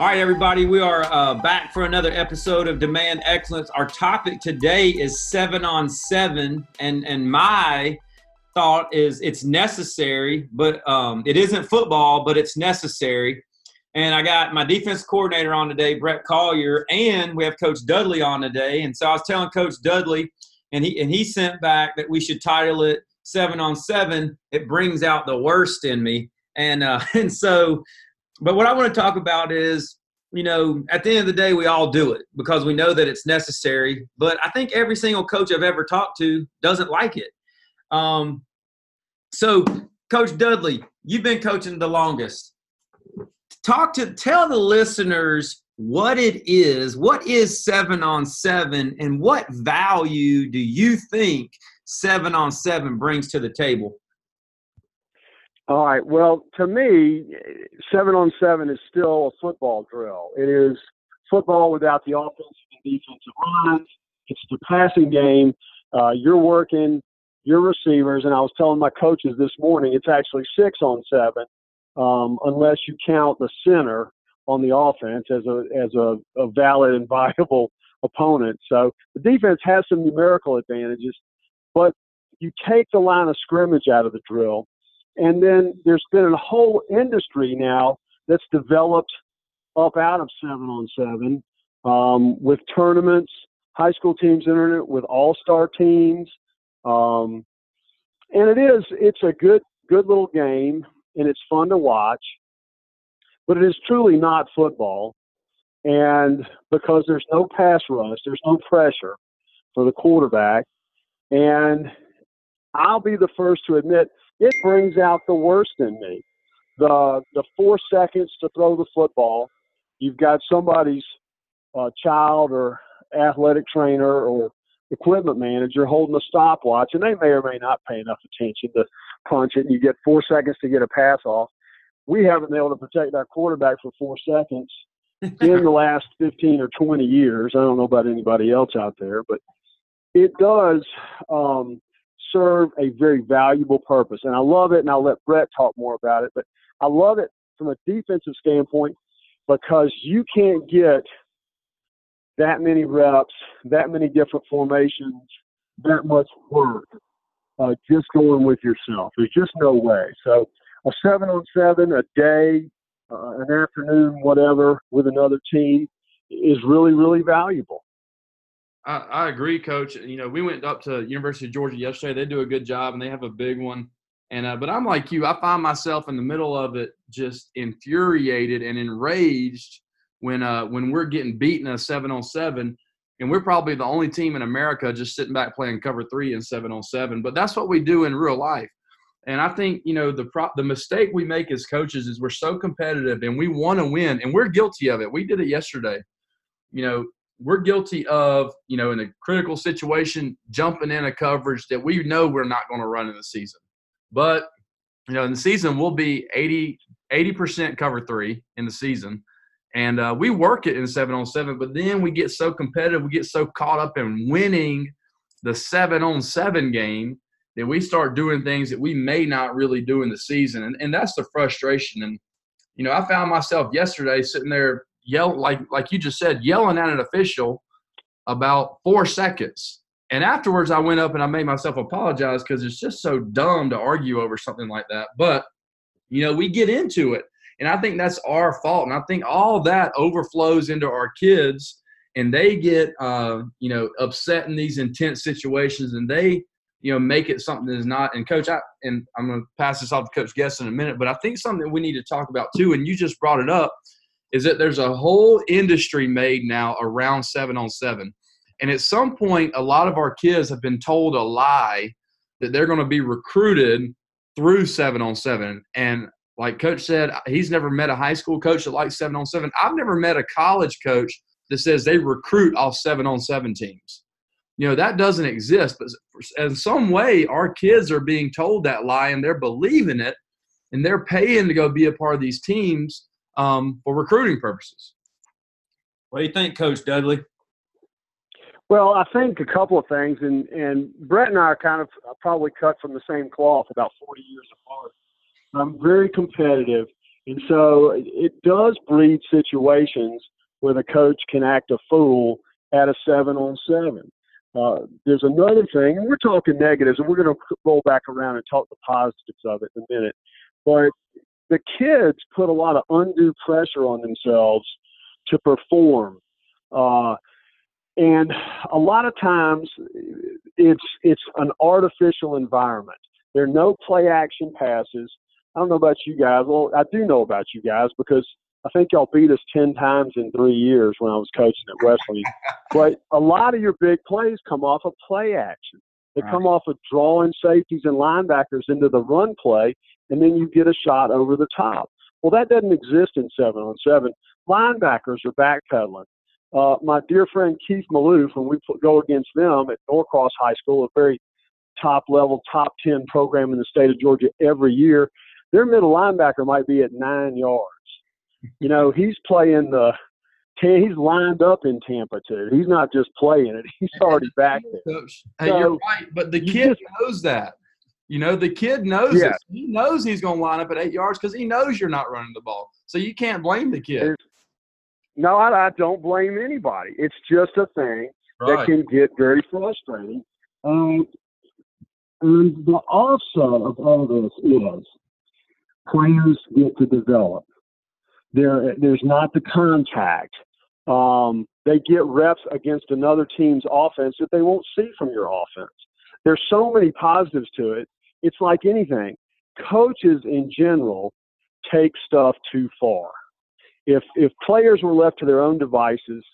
All right, everybody, we are uh, back for another episode of Demand Excellence. Our topic today is seven on seven, and and my thought is it's necessary, but um, it isn't football, but it's necessary. And I got my defense coordinator on today, Brett Collier, and we have Coach Dudley on today. And so I was telling Coach Dudley, and he and he sent back that we should title it seven on seven. It brings out the worst in me, and uh, and so but what I want to talk about is, you know, at the end of the day, we all do it because we know that it's necessary. But I think every single coach I've ever talked to doesn't like it. Um, so, Coach Dudley, you've been coaching the longest. Talk to tell the listeners what it is. What is seven on seven, and what value do you think seven on seven brings to the table? All right. Well, to me, seven on seven is still a football drill. It is football without the offensive and defensive lines. It's the passing game. Uh, you're working your receivers, and I was telling my coaches this morning, it's actually six on seven, um, unless you count the center on the offense as a as a, a valid and viable opponent. So the defense has some numerical advantages, but you take the line of scrimmage out of the drill and then there's been a whole industry now that's developed up out of seven on seven um, with tournaments, high school teams entering it with all star teams. Um, and it is, it's a good, good little game and it's fun to watch, but it is truly not football. And because there's no pass rush, there's no pressure for the quarterback. And I'll be the first to admit it brings out the worst in me. The the four seconds to throw the football, you've got somebody's uh, child or athletic trainer or equipment manager holding a stopwatch, and they may or may not pay enough attention to punch it. And you get four seconds to get a pass off. We haven't been able to protect our quarterback for four seconds in the last 15 or 20 years. I don't know about anybody else out there, but it does um, serve a very valuable purpose. And I love it, and I'll let Brett talk more about it. But I love it from a defensive standpoint because you can't get that many reps, that many different formations, that much work uh, just going with yourself. There's just no way. So a seven on seven, a day, uh, an afternoon, whatever, with another team is really, really valuable. I, I agree, Coach. You know, we went up to University of Georgia yesterday. They do a good job, and they have a big one. And uh, but I'm like you. I find myself in the middle of it, just infuriated and enraged when uh, when we're getting beaten a seven on seven, and we're probably the only team in America just sitting back playing cover three and seven on seven. But that's what we do in real life. And I think you know the pro- the mistake we make as coaches is we're so competitive and we want to win, and we're guilty of it. We did it yesterday. You know, we're guilty of, you know, in a critical situation, jumping in a coverage that we know we're not going to run in the season. But, you know, in the season, we'll be 80, 80% cover three in the season. And uh, we work it in seven on seven, but then we get so competitive, we get so caught up in winning the seven on seven game that we start doing things that we may not really do in the season. And, and that's the frustration. And, you know, I found myself yesterday sitting there yell like like you just said, yelling at an official about four seconds. And afterwards, I went up and I made myself apologize because it's just so dumb to argue over something like that. But you know, we get into it, and I think that's our fault. And I think all that overflows into our kids, and they get uh, you know upset in these intense situations, and they you know make it something that is not. And coach, I and I'm going to pass this off to Coach Guest in a minute, but I think something we need to talk about too, and you just brought it up is that there's a whole industry made now around seven on seven. And at some point, a lot of our kids have been told a lie that they're going to be recruited through seven on seven. And like Coach said, he's never met a high school coach that likes seven on seven. I've never met a college coach that says they recruit off seven on seven teams. You know, that doesn't exist. But in some way, our kids are being told that lie and they're believing it and they're paying to go be a part of these teams um, for recruiting purposes. What do you think, Coach Dudley? Well, I think a couple of things, and and Brett and I are kind of probably cut from the same cloth, about 40 years apart. I'm very competitive, And so it does breed situations where the coach can act a fool at a seven on seven. Uh, there's another thing, and we're talking negatives, and we're going to roll back around and talk the positives of it in a minute. But the kids put a lot of undue pressure on themselves to perform. Uh, and a lot of times it's it's an artificial environment. There are no play action passes. I don't know about you guys. Well, I do know about you guys because I think y'all beat us 10 times in three years when I was coaching at Wesley. but a lot of your big plays come off of play action. They right. come off of drawing safeties and linebackers into the run play, and then you get a shot over the top. Well, that doesn't exist in seven on seven. Linebackers are backpedaling. Uh, my dear friend Keith Maloof, when we go against them at Norcross High School, a very top level, top 10 program in the state of Georgia every year, their middle linebacker might be at nine yards. You know, he's playing the he's lined up in Tampa too. He's not just playing it; he's already back there. Hey, so, you're right, but the kid just, knows that. You know, the kid knows yeah. it. He knows he's going to line up at eight yards because he knows you're not running the ball. So you can't blame the kid. No, I, I, don't blame anybody. It's just a thing right. that can get very frustrating. Um, and the offset of all this is players get to develop. There, there's not the contact. Um, they get reps against another team's offense that they won't see from your offense. There's so many positives to it. It's like anything. Coaches in general take stuff too far. If if players were left to their own devices,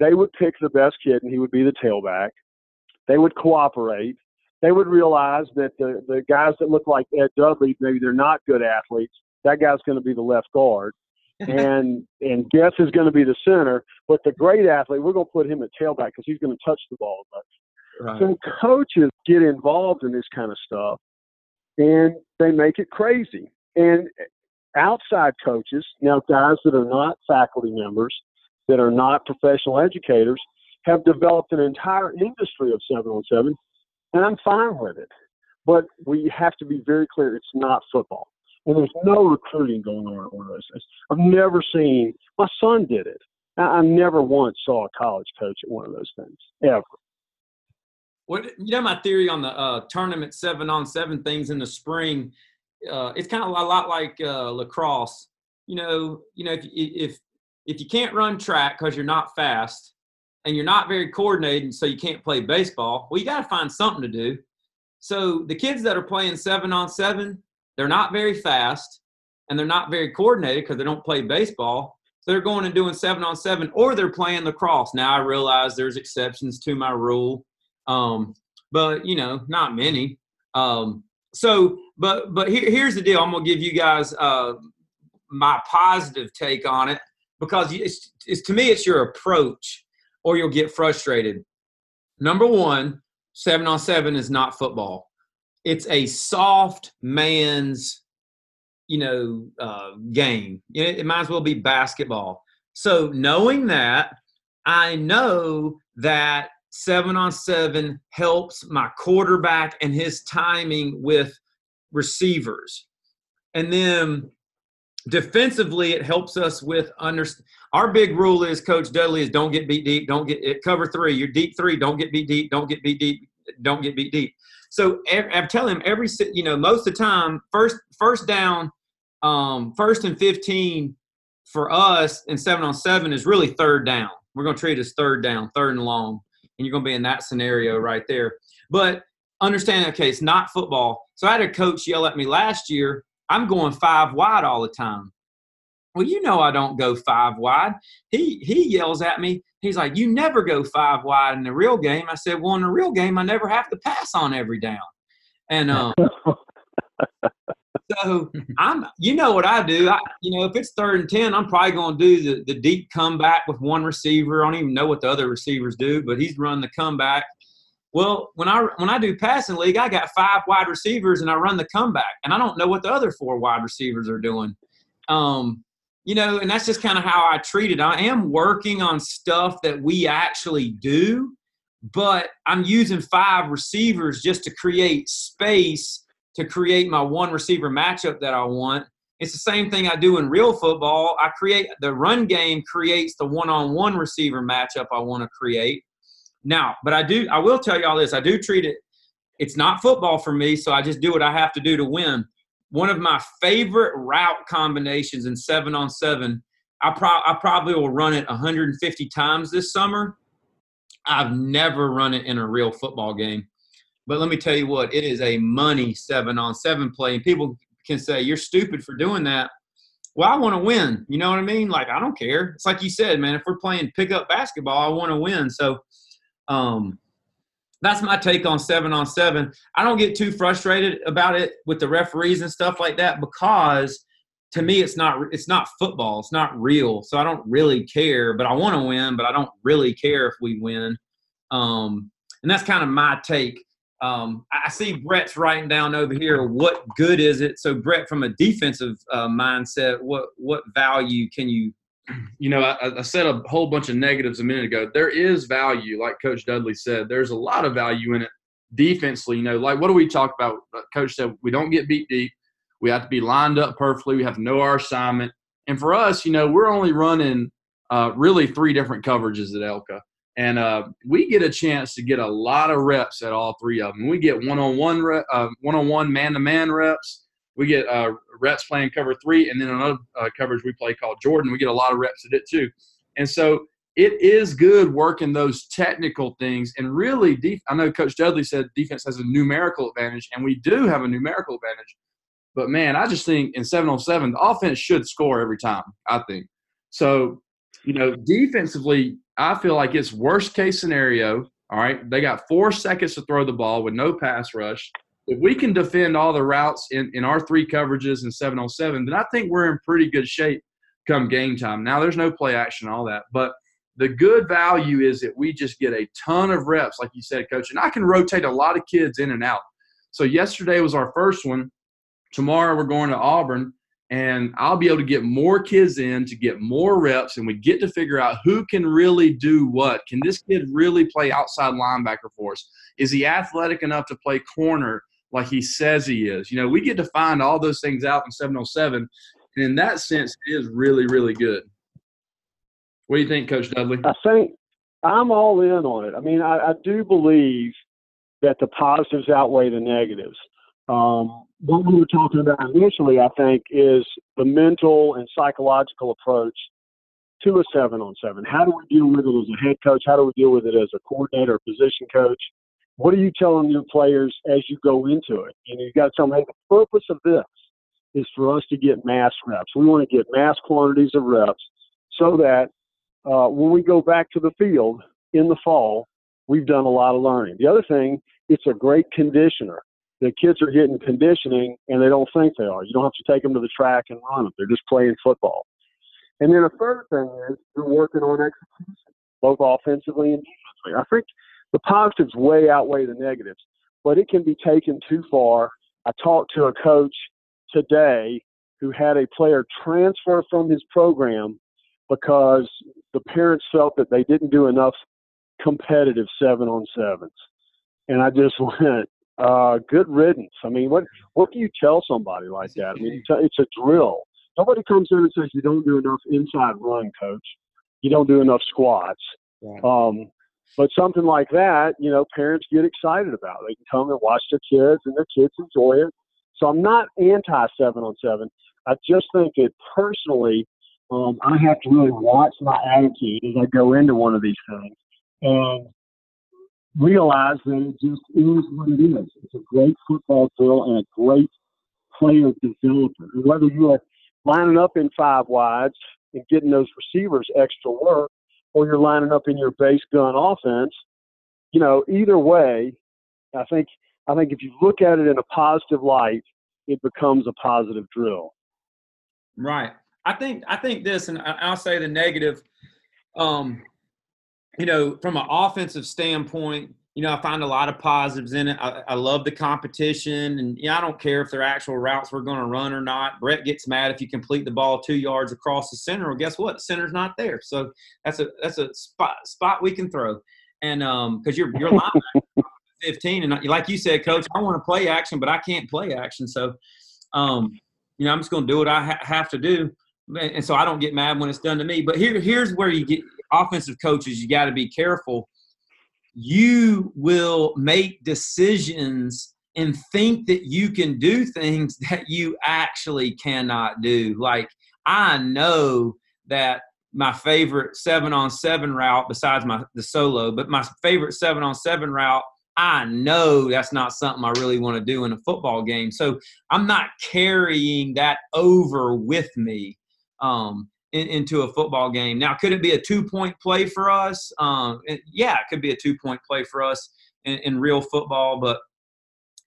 they would pick the best kid and he would be the tailback. They would cooperate. They would realize that the, the guys that look like Ed Dudley, maybe they're not good athletes. That guy's going to be the left guard. and and Guest is going to be the center, but the great athlete, we're going to put him at tailback because he's going to touch the ball. Right. So coaches get involved in this kind of stuff, and they make it crazy. And eh, outside coaches, now guys that are not faculty members, that are not professional educators, have developed an entire industry of seven on seven, and I'm fine with it. But we have to be very clear: it's not football, and there's no recruiting going on at one of those things. I've never seen. My son did it. I never once saw a college coach at one of those things ever. What you know my theory on the uh, tournament seven on seven things in the spring? Uh, it's kind of a lot like uh, lacrosse. You know, you know if if if you can't run track because you're not fast and you're not very coordinated, so you can't play baseball. Well, you got to find something to do. So the kids that are playing seven on seven, they're not very fast and they're not very coordinated because they don't play baseball. So they're going and doing seven on seven, or they're playing lacrosse. Now I realize there's exceptions to my rule um, but you know, not many. Um, so, but but here, here's the deal. I'm gonna give you guys uh, my positive take on it because it's, it's to me it's your approach, or you'll get frustrated. Number one, seven on seven is not football. It's a soft man's, you know, uh, game. It, it might as well be basketball. So knowing that, I know that seven on seven helps my quarterback and his timing with receivers. And then defensively, it helps us with under. Our big rule is, Coach Dudley, is don't get beat deep, don't get it. Cover three, you're deep three, don't get beat deep, don't get beat deep, don't get beat deep. So I'm telling him every, you know, most of the time, first first down, um, first and fifteen for us, and seven on seven is really third down. We're going to treat it as third down, third and long and you're going to be in that scenario right there. But understand, okay, it's not football. So I had a coach yell at me last year, I'm going five wide all the time. Well, you know I don't go five wide. He he yells at me. He's like, "You never go five wide in the real game." I said, "Well, in the real game, I never have to pass on every down." And um, so I'm, you know what I do. I, you know, if it's third and ten, I'm probably going to do the, the deep comeback with one receiver. I don't even know what the other receivers do, but he's run the comeback. Well, when I when I do passing league, I got five wide receivers and I run the comeback, and I don't know what the other four wide receivers are doing. Um, you know, and that's just kind of how I treat it. I am working on stuff that we actually do, but I'm using five receivers just to create space to create my one receiver matchup that I want. It's the same thing I do in real football. I create the run game creates the one-on-one receiver matchup I want to create. Now, but I do I will tell you all this. I do treat it it's not football for me, so I just do what I have to do to win. One of my favorite route combinations in 7 on 7 I, pro- I probably will run it 150 times this summer. I've never run it in a real football game. But let me tell you what, it is a money seven on seven play. And people can say, You're stupid for doing that. Well, I want to win. You know what I mean? Like, I don't care. It's like you said, man, if we're playing pickup basketball, I want to win. So, um, that's my take on seven on seven. I don't get too frustrated about it with the referees and stuff like that because to me it's not it's not football. It's not real. So i don't really care but i want to win but i don't really care if we win. Um, and that's kind of my take. Um, i see brett's writing down over here what good is it? So brett from a defensive uh, mindset what what value can you you know I, I said a whole bunch of negatives a minute ago there is value like coach dudley said there's a lot of value in it defensively you know like what do we talk about coach said we don't get beat deep we have to be lined up perfectly. We have to know our assignment. And for us, you know, we're only running uh, really three different coverages at Elka. And uh, we get a chance to get a lot of reps at all three of them. We get one-on-one, uh, one-on-one, man-to-man reps. We get uh, reps playing cover three, and then another uh, coverage we play called Jordan. We get a lot of reps at it too. And so it is good working those technical things. And really, def- I know Coach Dudley said defense has a numerical advantage, and we do have a numerical advantage. But man, I just think in seven on seven, the offense should score every time. I think so. You know, defensively, I feel like it's worst case scenario. All right, they got four seconds to throw the ball with no pass rush. If we can defend all the routes in, in our three coverages in seven on seven, then I think we're in pretty good shape come game time. Now, there's no play action, all that, but the good value is that we just get a ton of reps, like you said, coach, and I can rotate a lot of kids in and out. So yesterday was our first one tomorrow we're going to Auburn and I'll be able to get more kids in to get more reps, and we get to figure out who can really do what. Can this kid really play outside linebacker for us? Is he athletic enough to play corner like he says he is? You know, we get to find all those things out in 707, and in that sense, it is really, really good. What do you think, Coach Dudley? I think I'm all in on it. I mean, I, I do believe that the positives outweigh the negatives. Um, what we were talking about initially, I think, is the mental and psychological approach to a seven on seven. How do we deal with it as a head coach? How do we deal with it as a coordinator, or position coach? What are you telling your players as you go into it? And you've got to tell them, hey, the purpose of this is for us to get mass reps. We want to get mass quantities of reps so that uh, when we go back to the field in the fall, we've done a lot of learning. The other thing, it's a great conditioner the kids are getting conditioning and they don't think they are. You don't have to take them to the track and run them. They're just playing football. And then a third thing is they're working on execution, both offensively and defensively. I think the positives way outweigh the negatives, but it can be taken too far. I talked to a coach today who had a player transfer from his program because the parents felt that they didn't do enough competitive seven on sevens. And I just went, uh, good riddance. I mean, what what do you tell somebody like that? I mean, it's a drill. Nobody comes in and says you don't do enough inside run, coach. You don't do enough squats. Right. Um, but something like that, you know, parents get excited about. They can come and watch their kids, and their kids enjoy it. So I'm not anti seven on seven. I just think that personally, um, I have to really watch my attitude as I go into one of these things. And realize that it just is what it is. It's a great football drill and a great player developer. Whether you're lining up in five wides and getting those receivers extra work, or you're lining up in your base gun offense, you know, either way, I think I think if you look at it in a positive light, it becomes a positive drill. Right. I think I think this, and I'll say the negative. Um, you know, from an offensive standpoint, you know, I find a lot of positives in it. I, I love the competition, and you know, I don't care if they're actual routes we're going to run or not. Brett gets mad if you complete the ball two yards across the center. Well, guess what? The center's not there, so that's a that's a spot spot we can throw. And um, because you're you're 15, and like you said, coach, I want to play action, but I can't play action. So, um, you know, I'm just going to do what I ha- have to do. And so I don't get mad when it's done to me. But here, here's where you get offensive coaches, you got to be careful. You will make decisions and think that you can do things that you actually cannot do. Like, I know that my favorite seven on seven route, besides my the solo, but my favorite seven on seven route I know that's not something I really want to do in a football game. So I'm not carrying that over with me um, in, into a football game. Now, could it be a two point play for us? Um, it, yeah, it could be a two point play for us in, in real football, but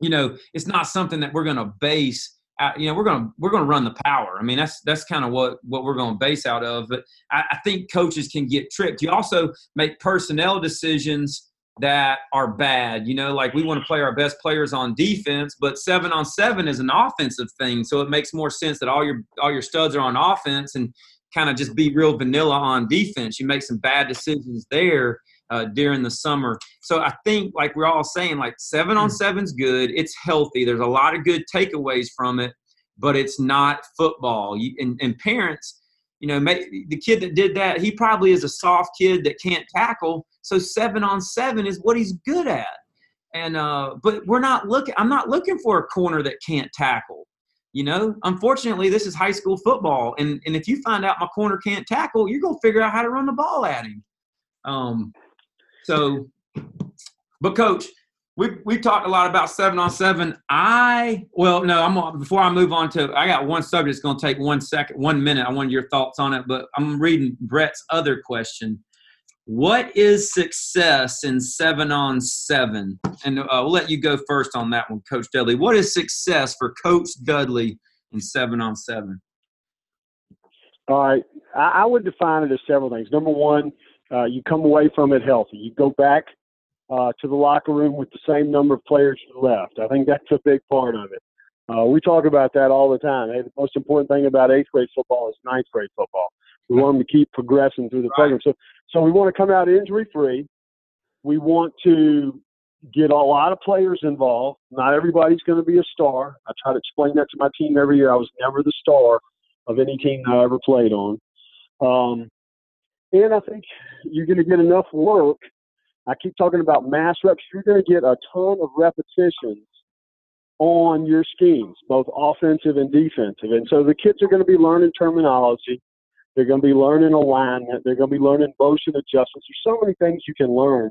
you know, it's not something that we're going to base. you know, we're going to we're going to run the power. I mean, that's that's kind of what what we're going to base out of. But I, I think coaches can get tricked. You also make personnel decisions that are bad. You know, like we want to play our best players on defense, but seven on seven is an offensive thing. So it makes more sense that all your all your studs are on offense and kind of just be real vanilla on defense. You make some bad decisions there uh, during the summer. So I think, like we're all saying, like seven on seven's good. It's healthy. There's a lot of good takeaways from it, but it's not football. You, and, and parents, you know, the kid that did that, he probably is a soft kid that can't tackle so seven on seven is what he's good at. And uh, but we're not looking. I'm not looking for a corner that can't tackle. You know, unfortunately, this is high school football, and and if you find out my corner can't tackle, you're gonna figure out how to run the ball at him. Um, so, but coach, we we talked a lot about seven on seven. I well, no, I'm before I move on to I got one subject. It's gonna take one second, one minute. I want your thoughts on it, but I'm reading Brett's other question. What is success in seven on seven? And uh, we'll let you go first on that one, Coach Dudley. What is success for Coach Dudley in seven on seven? All right. I, I would define it as several things. Number one, uh, you come away from it healthy. You go back uh, to the locker room with the same number of players you left. I think that's a big part of it. Uh, we talk about that all the time. Hey, the most important thing about eighth grade football is ninth grade football. We want them to keep progressing through the right. program. So so we want to come out injury free. We want to get a lot of players involved. Not everybody's going to be a star. I try to explain that to my team every year. I was never the star of any team I ever played on. Um, and I think you're going to get enough work. I keep talking about mass reps. You're going to get a ton of repetitions on your schemes, both offensive and defensive. And so the kids are going to be learning terminology. They're going to be learning alignment. They're going to be learning motion adjustments. There's so many things you can learn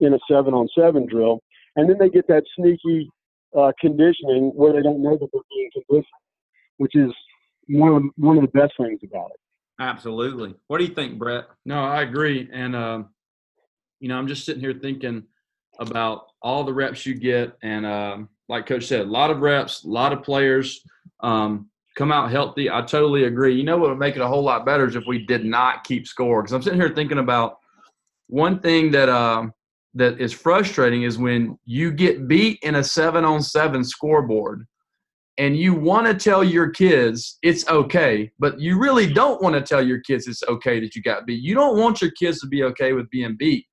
in a seven on seven drill. And then they get that sneaky uh, conditioning where they don't know that they're being conditioned, which is one of, one of the best things about it. Absolutely. What do you think, Brett? No, I agree. And, uh, you know, I'm just sitting here thinking about all the reps you get. And uh, like Coach said, a lot of reps, a lot of players. Um, come out healthy. I totally agree. You know what would make it a whole lot better is if we did not keep score. Because I'm sitting here thinking about one thing that uh, that is frustrating is when you get beat in a seven on seven scoreboard, and you want to tell your kids it's okay, but you really don't want to tell your kids it's okay that you got beat. You don't want your kids to be okay with being beat.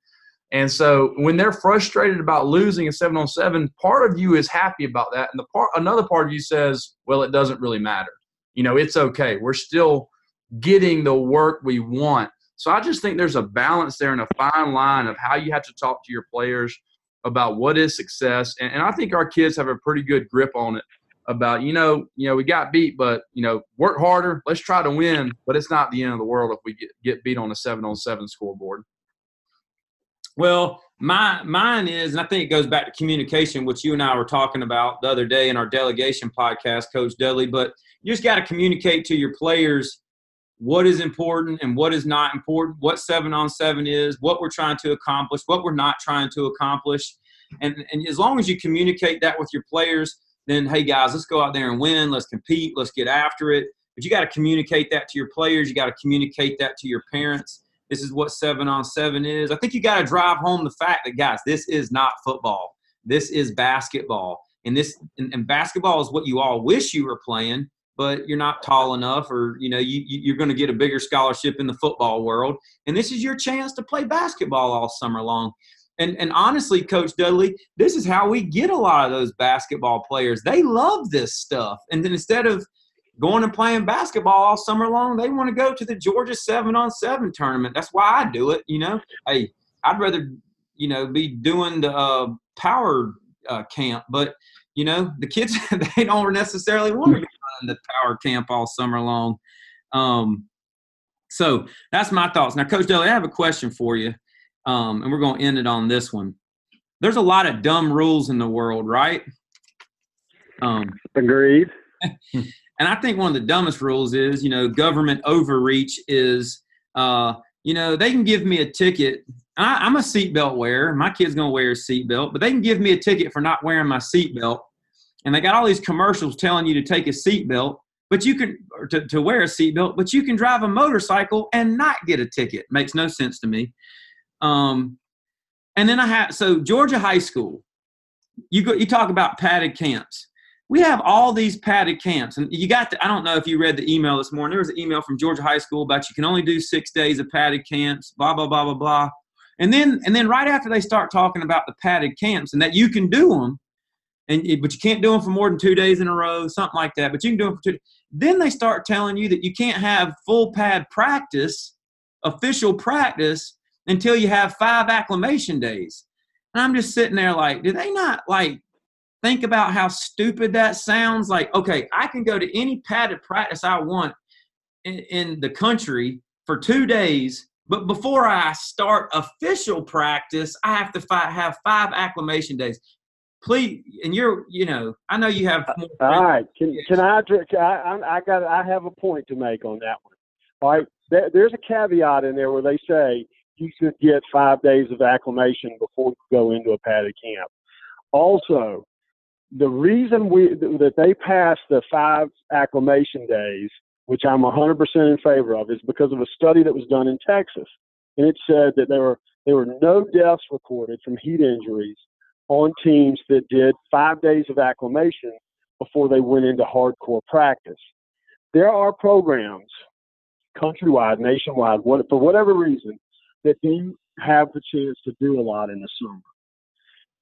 And so when they're frustrated about losing a seven on seven, part of you is happy about that. And the part another part of you says, well, it doesn't really matter. You know, it's okay. We're still getting the work we want. So I just think there's a balance there and a fine line of how you have to talk to your players about what is success. And, and I think our kids have a pretty good grip on it about, you know, you know, we got beat, but you know, work harder. Let's try to win, but it's not the end of the world if we get, get beat on a seven on seven scoreboard. Well, my mine is, and I think it goes back to communication, which you and I were talking about the other day in our delegation podcast, Coach Dudley. But you just got to communicate to your players what is important and what is not important, what seven on seven is, what we're trying to accomplish, what we're not trying to accomplish. And, and as long as you communicate that with your players, then hey guys, let's go out there and win. Let's compete. Let's get after it. But you got to communicate that to your players. You got to communicate that to your parents. This is what seven on seven is. I think you got to drive home the fact that, guys, this is not football. This is basketball. And this and, and basketball is what you all wish you were playing, but you're not tall enough, or you know, you, you're going to get a bigger scholarship in the football world. And this is your chance to play basketball all summer long. And, and honestly, Coach Dudley, this is how we get a lot of those basketball players. They love this stuff. And then instead of going and playing basketball all summer long. They want to go to the Georgia seven on seven tournament. That's why I do it. You know, hey, I'd rather you know be doing the uh, power uh, camp, but you know the kids they don't necessarily want to be the power camp all summer long. Um, so that's my thoughts. Now, Coach Daly, I have a question for you, um, and we're going to end it on this one. There's a lot of dumb rules in the world, right? Um, Agreed. and I think one of the dumbest rules is, you know, government overreach is, uh, you know, they can give me a ticket. I, am a seatbelt wearer. My kid's gonna wear a seatbelt, but they can give me a ticket for not wearing my seatbelt. And they got all these commercials telling you to take a seatbelt, but you can to, to wear a seatbelt, but you can drive a motorcycle and not get a ticket. Makes no sense to me. Um, and then I have so Georgia high school. You go, you talk about padded camps we have all these padded camps and you got to, i don't know if you read the email this morning there was an email from georgia high school about you can only do six days of padded camps blah blah blah blah blah and then and then right after they start talking about the padded camps and that you can do them and but you can't do them for more than two days in a row something like that but you can do them for two then they start telling you that you can't have full pad practice official practice until you have five acclimation days and i'm just sitting there like do they not like think about how stupid that sounds. Like, okay, I can go to any padded practice I want in, in the country for two days, but before I start official practice, I have to fi- have five acclimation days. Please, and you're, you know, I know you have. More All right, can can I, I? I got. I have a point to make on that one. All right, there, there's a caveat in there where they say you should get five days of acclimation before you go into a padded camp. Also, the reason we that they passed the five acclimation days, which I'm 100% in favor of, is because of a study that was done in Texas, and it said that there were there were no deaths recorded from heat injuries on teams that did five days of acclimation before they went into hardcore practice. There are programs countrywide, nationwide, what, for whatever reason, that do have the chance to do a lot in the summer.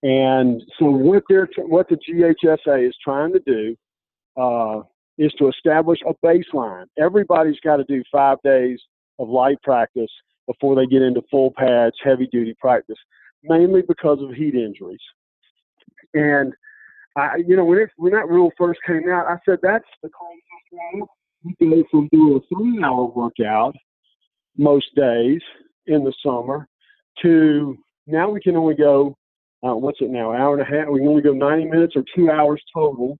And so what they're what the GHSA is trying to do uh, is to establish a baseline. Everybody's got to do five days of light practice before they get into full pads, heavy duty practice, mainly because of heat injuries. And I, you know, when it, when that rule first came out, I said that's the closest way you go from doing a three-hour workout most days in the summer to now we can only go uh, what's it now, hour and a half. We can only go 90 minutes or two hours total.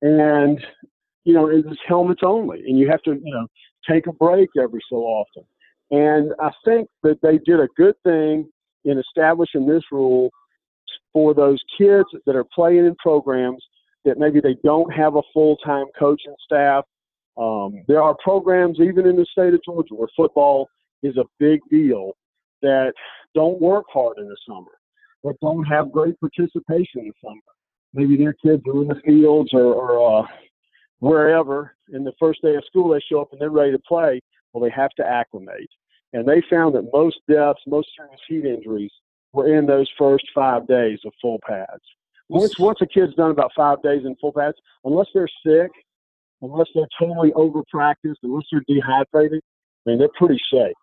And, you know, it's helmets only. And you have to, you know, take a break every so often. And I think that they did a good thing in establishing this rule for those kids that are playing in programs that maybe they don't have a full time coaching staff. Um, there are programs, even in the state of Georgia, where football is a big deal that don't work hard in the summer or don't have great participation in the summer. Maybe their kids are in the fields or, or uh, wherever, and the first day of school they show up and they're ready to play. Well, they have to acclimate. And they found that most deaths, most serious heat injuries were in those first five days of full pads. Once once a kid's done about five days in full pads, unless they're sick, unless they're totally over practiced, unless they're dehydrated, I mean they're pretty safe.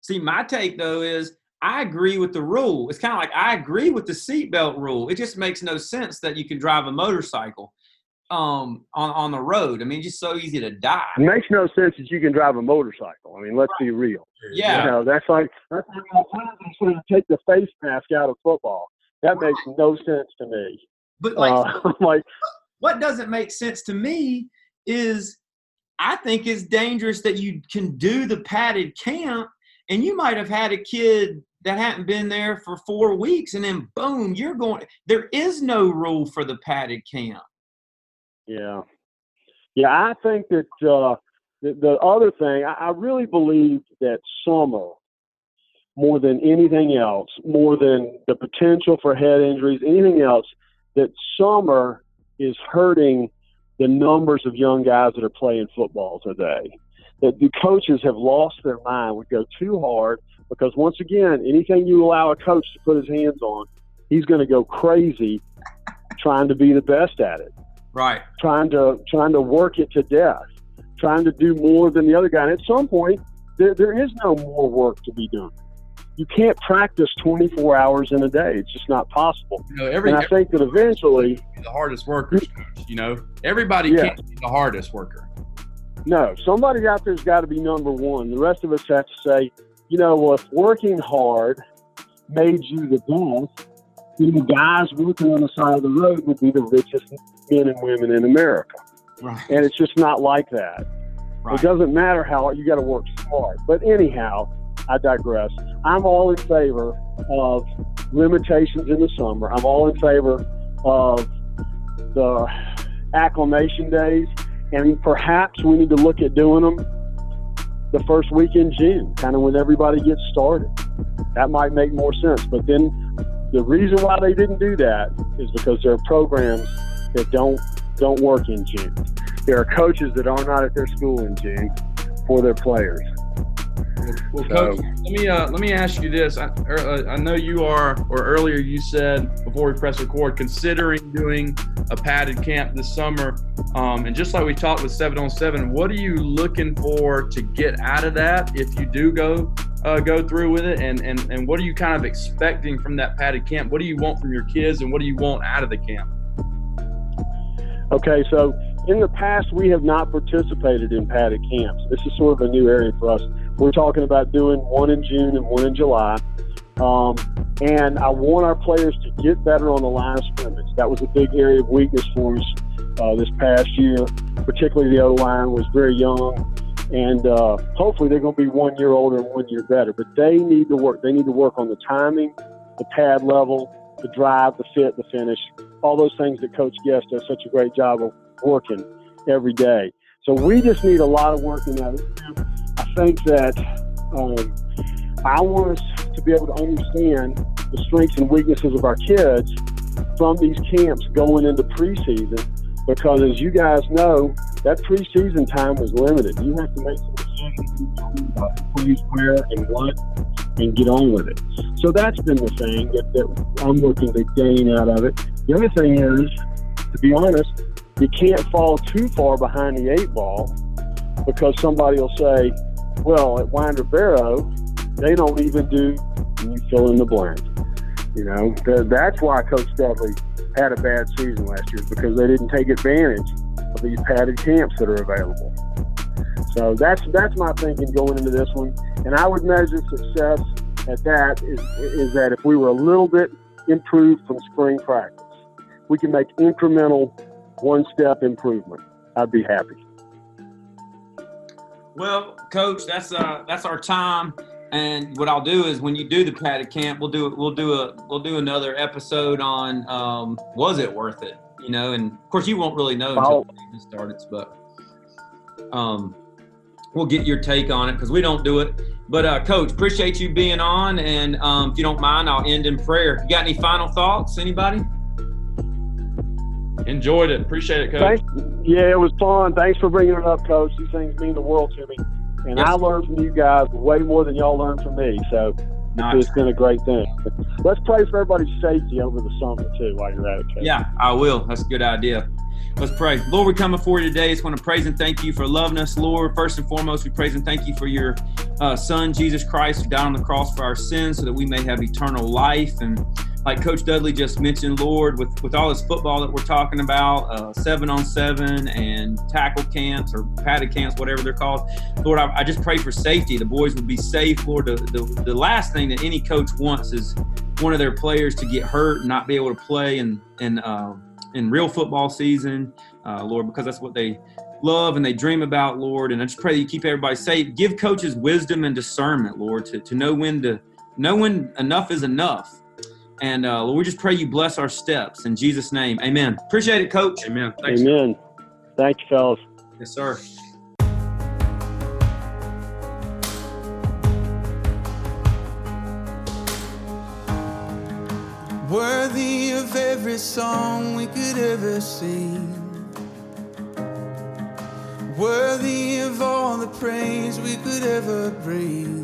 See, my take though is I agree with the rule. It's kind of like I agree with the seatbelt rule. It just makes no sense that you can drive a motorcycle um, on on the road. I mean, just so easy to die. It makes no sense that you can drive a motorcycle. I mean, let's be real. Yeah, you know, that's like that's like trying to take the face mask out of football. That makes no sense to me. But like, uh, like, what doesn't make sense to me is I think it's dangerous that you can do the padded camp and you might have had a kid that hadn't been there for four weeks, and then boom, you're going. There is no rule for the padded camp. Yeah, yeah. I think that uh, the, the other thing, I, I really believe that summer, more than anything else, more than the potential for head injuries, anything else, that summer is hurting the numbers of young guys that are playing football today. That the coaches have lost their mind, would go too hard because once again, anything you allow a coach to put his hands on, he's going to go crazy trying to be the best at it. Right. Trying to trying to work it to death, trying to do more than the other guy. And at some point, there, there is no more work to be done. You can't practice 24 hours in a day. It's just not possible. You know, every, and I think that eventually, the hardest workers, coach. You know, everybody Yeah. can't be the hardest worker. no, somebody out there's got to be number one. The rest of us have to say, you know, well, if working hard made you the best, then the guys working on the side of the road would be the richest men and women in America. Right. And it's just not like that. Right. It doesn't matter how you got to work smart. But anyhow, I digress. I'm all in favor of limitations in the summer. I'm all in favor of the acclimation days, and perhaps we need to look at doing them the first week in June, kind of when everybody gets started. That might make more sense. But then the reason why they didn't do that is because there are programs that don't don't work in June. There are coaches that are not at their school in June for their players. Well, So- coach, let me uh, let me ask you this. I, er, uh, I know you are, or earlier you said before we press record, considering doing a padded camp this summer. Um, and just like we talked with seven on seven, what are you looking for to get out of that if you do go uh, go through with it? And, and and what are you kind of expecting from that padded camp? What do you want from your kids, and what do you want out of the camp? Okay, so in the past, we have not participated in padded camps. This is sort of a new area for us. We're talking about doing one in June and one in July. Um, and I want our players to get better on the line of scrimmage. That was a big area of weakness for us uh, this past year, particularly the O line was very young. And uh, hopefully they're going to be one year older and one year better. But they need to work. They need to work on the timing, the pad level, the drive, the fit, the finish, all those things that Coach Guest does such a great job of working every day. So we just need a lot of work in that. I think that um, I want us to be able to understand the strengths and weaknesses of our kids from these camps going into preseason because as you guys know, that preseason time was limited. You have to make some decisions about who plays where and what and get on with it. So that's been the thing that, that I'm looking to gain out of it. The other thing is, to be honest, you can't fall too far behind the eight ball because somebody will say, well, at Winder Barrow, they don't even do, and you fill in the blank. You know, that's why Coach Dudley had a bad season last year because they didn't take advantage of these padded camps that are available. So that's that's my thinking going into this one, and I would measure success at that is is that if we were a little bit improved from spring practice, we can make incremental one step improvement. I'd be happy. Well, coach, that's uh that's our time. And what I'll do is when you do the padded camp, we'll do we'll do a we'll do another episode on um was it worth it? You know, and of course you won't really know until I'll- the season starts, but um we'll get your take on it because we don't do it. But uh coach, appreciate you being on and um if you don't mind, I'll end in prayer. You got any final thoughts? Anybody? Enjoyed it. Appreciate it, coach. Thanks. Yeah, it was fun. Thanks for bringing it up, Coach. These things mean the world to me, and Yes. I learned from you guys way more than y'all learned from me. So Nice. it's been a great thing. Let's pray for everybody's safety over the summer too, while you're at it. Yeah, I will. That's a good idea. Let's pray. Lord, we're coming for you today. Just want to praise and thank you for loving us, Lord. First and foremost, we praise and thank you for your uh, Son, Jesus Christ, who died on the cross for our sins so that we may have eternal life. And like Coach Dudley just mentioned, Lord, with, with all this football that we're talking about, uh, seven on seven and tackle camps or padded camps, whatever they're called, Lord, I, I just pray for safety. The boys would be safe, Lord. The, the, the last thing that any coach wants is one of their players to get hurt and not be able to play and, and, uh, in real football season, uh, Lord, because that's what they love and they dream about, Lord. And I just pray that you keep everybody safe. Give coaches wisdom and discernment, Lord, to, to know when to know when enough is enough. And uh, Lord, we just pray you bless our steps in Jesus' name. Amen. Appreciate it, Coach. Amen. Thanks. Amen. Thank you, fellas. Yes, sir. Worthy of every song we could ever sing. Worthy of all the praise we could ever bring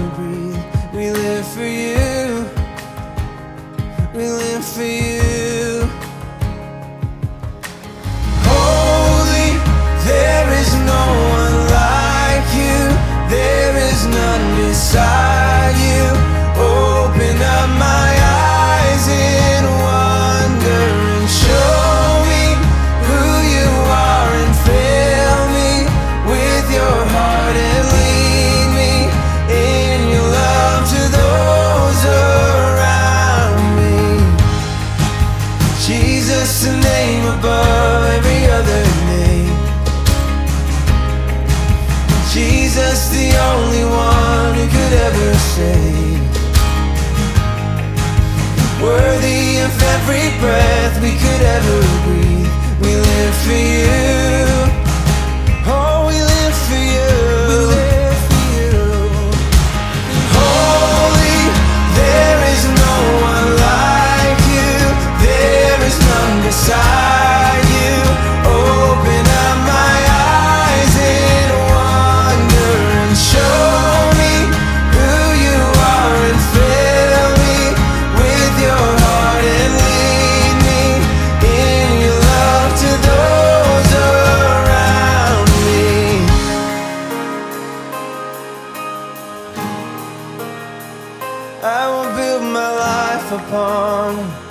live for you. We live for you. Holy, there is no one like you. There is none beside. upon